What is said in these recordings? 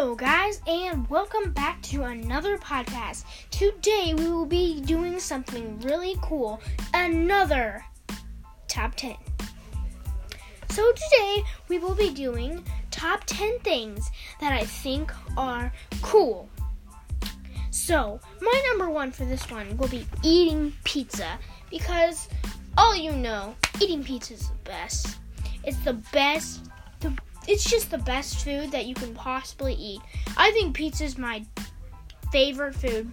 Hello, guys, and welcome back to another podcast. Today we will be doing something really cool another top 10. So, today we will be doing top 10 things that I think are cool. So, my number one for this one will be eating pizza because all you know, eating pizza is the best. It's the best it's just the best food that you can possibly eat. I think pizza is my favorite food.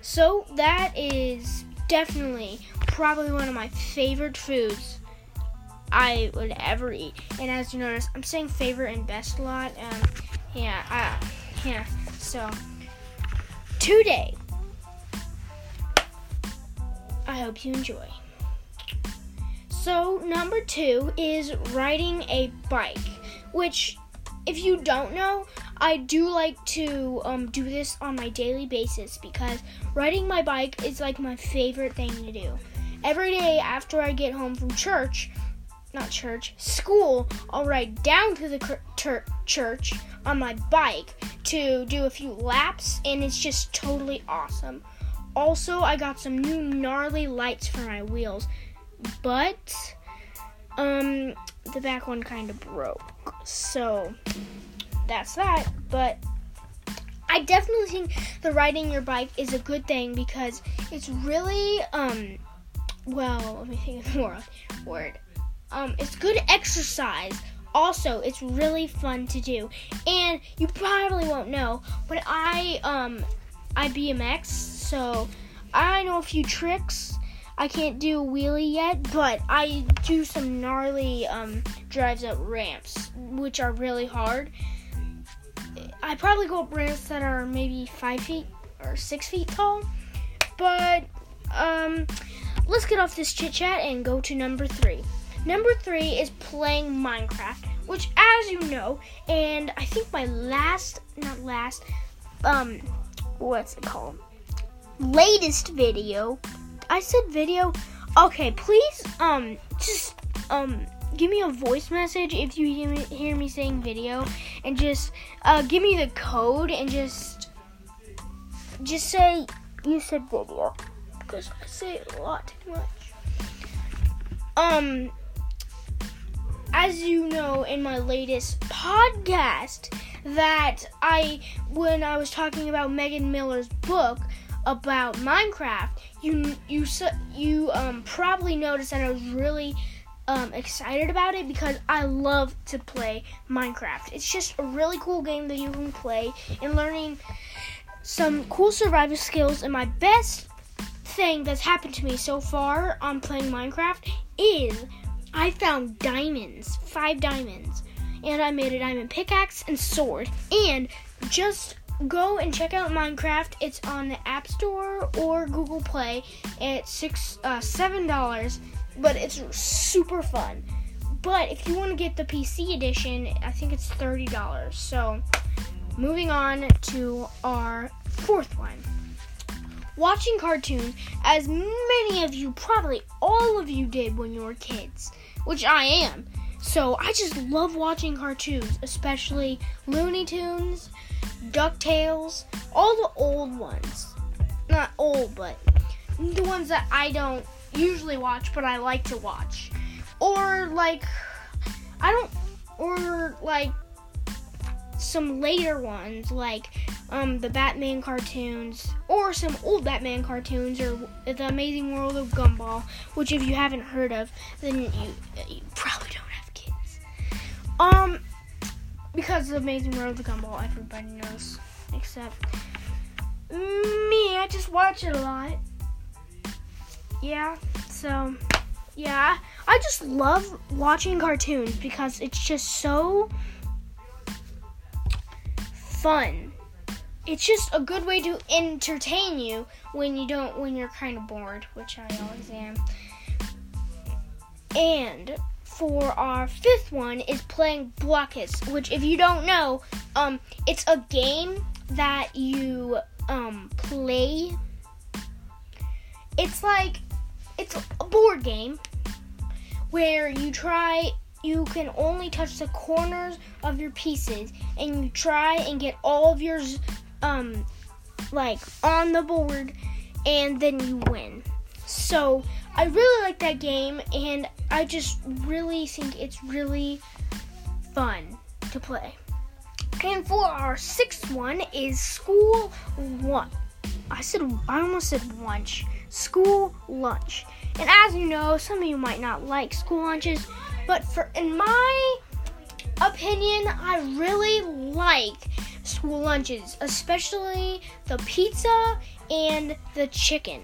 So that is definitely probably one of my favorite foods I would ever eat. And as you notice, I'm saying favorite and best a lot. Um, yeah, uh, yeah. So today, I hope you enjoy. So, number two is riding a bike, which, if you don't know, I do like to um, do this on my daily basis because riding my bike is like my favorite thing to do. Every day after I get home from church, not church, school, I'll ride down to the church on my bike to do a few laps, and it's just totally awesome. Also, I got some new gnarly lights for my wheels but um the back one kind of broke. So that's that, but I definitely think the riding your bike is a good thing because it's really um well, let me think of more word. Um it's good exercise. Also, it's really fun to do. And you probably won't know, but I um I BMX, so I know a few tricks I can't do a wheelie yet, but I do some gnarly um, drives up ramps, which are really hard. I probably go up ramps that are maybe five feet or six feet tall, but um, let's get off this chit chat and go to number three. Number three is playing Minecraft, which, as you know, and I think my last, not last, um, what's it called? Latest video I said video. Okay, please um just um give me a voice message if you hear me, hear me saying video and just uh, give me the code and just just say you said video because I say it a lot too much. Um as you know in my latest podcast that I when I was talking about Megan Miller's book about Minecraft, you you you um, probably noticed that I was really um, excited about it because I love to play Minecraft. It's just a really cool game that you can play and learning some cool survival skills. And my best thing that's happened to me so far on playing Minecraft is I found diamonds, five diamonds, and I made a diamond pickaxe and sword. And just go and check out Minecraft. It's on the App Store or Google Play. It's six uh, seven dollars, but it's super fun. But if you want to get the PC edition, I think it's thirty dollars. So, moving on to our fourth one. Watching cartoons, as many of you, probably all of you did when you were kids, which I am. So I just love watching cartoons, especially Looney Tunes, DuckTales, all the old ones. Not old, but the ones that I don't usually watch, but I like to watch. Or like, I don't, or like some later ones, like um, the Batman cartoons, or some old Batman cartoons, or The Amazing World of Gumball, which if you haven't heard of, then you, you probably. Um, because the Amazing World of Gumball, everybody knows, except me. I just watch it a lot. Yeah, so yeah, I just love watching cartoons because it's just so fun. It's just a good way to entertain you when you don't when you're kind of bored, which I always am. And for our fifth one is playing Blokus, which if you don't know, um, it's a game that you um play. It's like it's a board game where you try you can only touch the corners of your pieces and you try and get all of yours um like on the board and then you win. So I really like that game and I just really think it's really fun to play. And for our sixth one is school one. I said I almost said lunch. School lunch. And as you know, some of you might not like school lunches, but for in my opinion, I really like school lunches, especially the pizza and the chicken.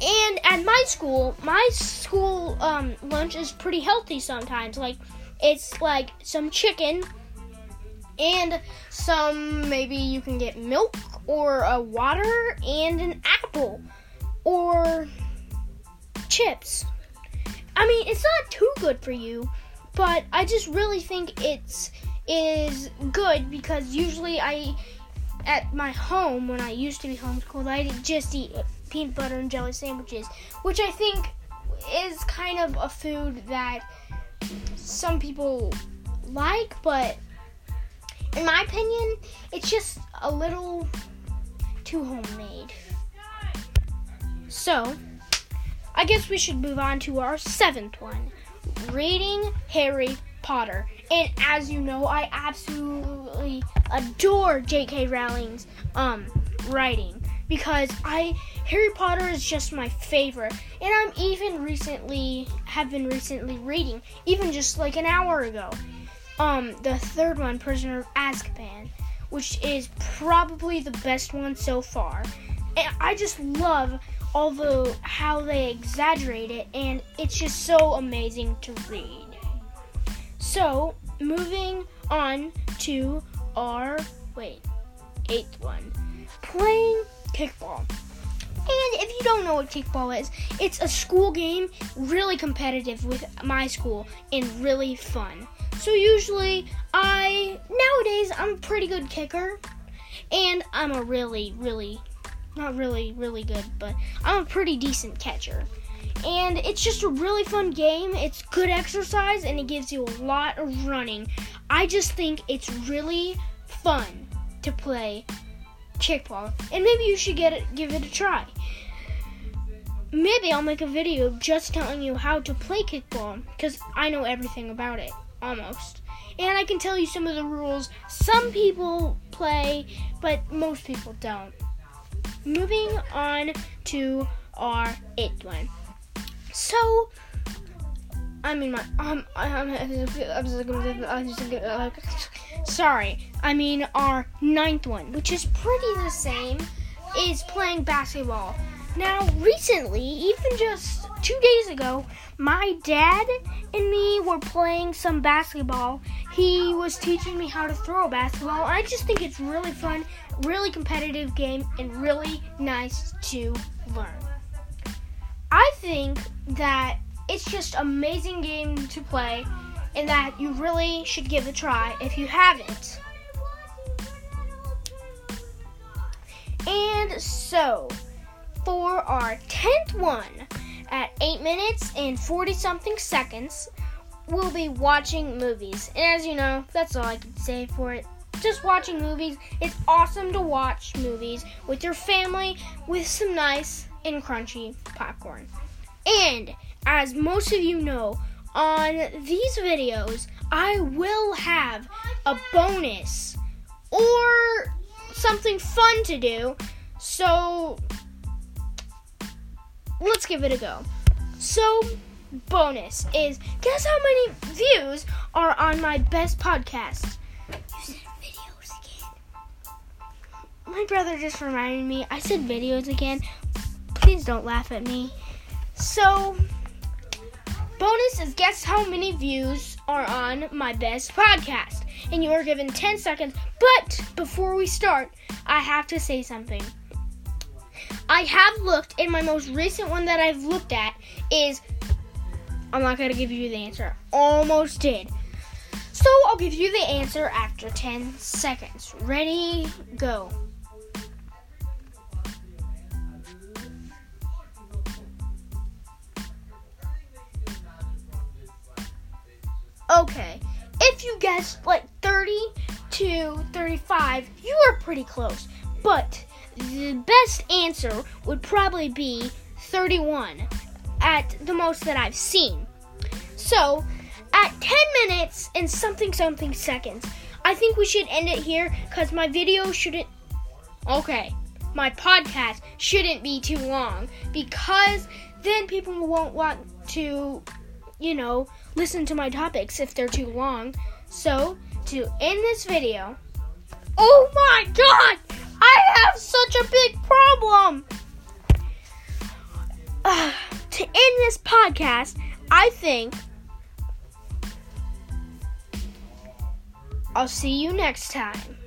And at my school, my school um, lunch is pretty healthy sometimes. Like it's like some chicken and some maybe you can get milk or a water and an apple or chips. I mean, it's not too good for you, but I just really think it's is good because usually I at my home when I used to be homeschooled, I just eat peanut butter and jelly sandwiches, which I think is kind of a food that some people like, but in my opinion, it's just a little too homemade. So, I guess we should move on to our seventh one reading Harry Potter. And as you know, I absolutely adore J.K. Rowling's um, writing because I Harry Potter is just my favorite, and I'm even recently have been recently reading, even just like an hour ago um the third one, Prisoner of Azkaban, which is probably the best one so far. And I just love all the how they exaggerate it and it's just so amazing to read. So, moving on to our wait, eighth one. Playing kickball. And if you don't know what kickball is, it's a school game, really competitive with my school and really fun. So usually I nowadays I'm a pretty good kicker and I'm a really really not really really good, but I'm a pretty decent catcher. And it's just a really fun game. It's good exercise and it gives you a lot of running. I just think it's really fun to play kickball. And maybe you should get it give it a try. Maybe I'll make a video just telling you how to play kickball because I know everything about it almost. And I can tell you some of the rules. Some people play, but most people don't. Moving on to our eighth one. So, I mean, my um, I'm, I'm, sorry. I mean, our ninth one, which is pretty the same, is playing basketball. Now, recently, even just two days ago, my dad and me were playing some basketball. He was teaching me how to throw a basketball. I just think it's really fun, really competitive game, and really nice to learn. I think that it's just amazing game to play and that you really should give it a try if you haven't. And so, for our 10th one, at 8 minutes and 40 something seconds, we'll be watching movies. And as you know, that's all I can say for it. Just watching movies. It's awesome to watch movies with your family with some nice and crunchy popcorn. And as most of you know, on these videos, I will have a bonus or something fun to do. So let's give it a go. So, bonus is guess how many views are on my best podcast? Videos again. My brother just reminded me. I said videos again. Please don't laugh at me. So, bonus is guess how many views are on my best podcast. And you are given 10 seconds. But before we start, I have to say something. I have looked, and my most recent one that I've looked at is. I'm not going to give you the answer. Almost did. So I'll give you the answer after 10 seconds. Ready, go. Guessed like 30 to 35. You are pretty close. But the best answer would probably be 31 at the most that I've seen. So, at 10 minutes and something something seconds, I think we should end it here because my video shouldn't. Okay, my podcast shouldn't be too long because then people won't want to, you know, listen to my topics if they're too long. So, to end this video. Oh my god! I have such a big problem! Uh, to end this podcast, I think I'll see you next time.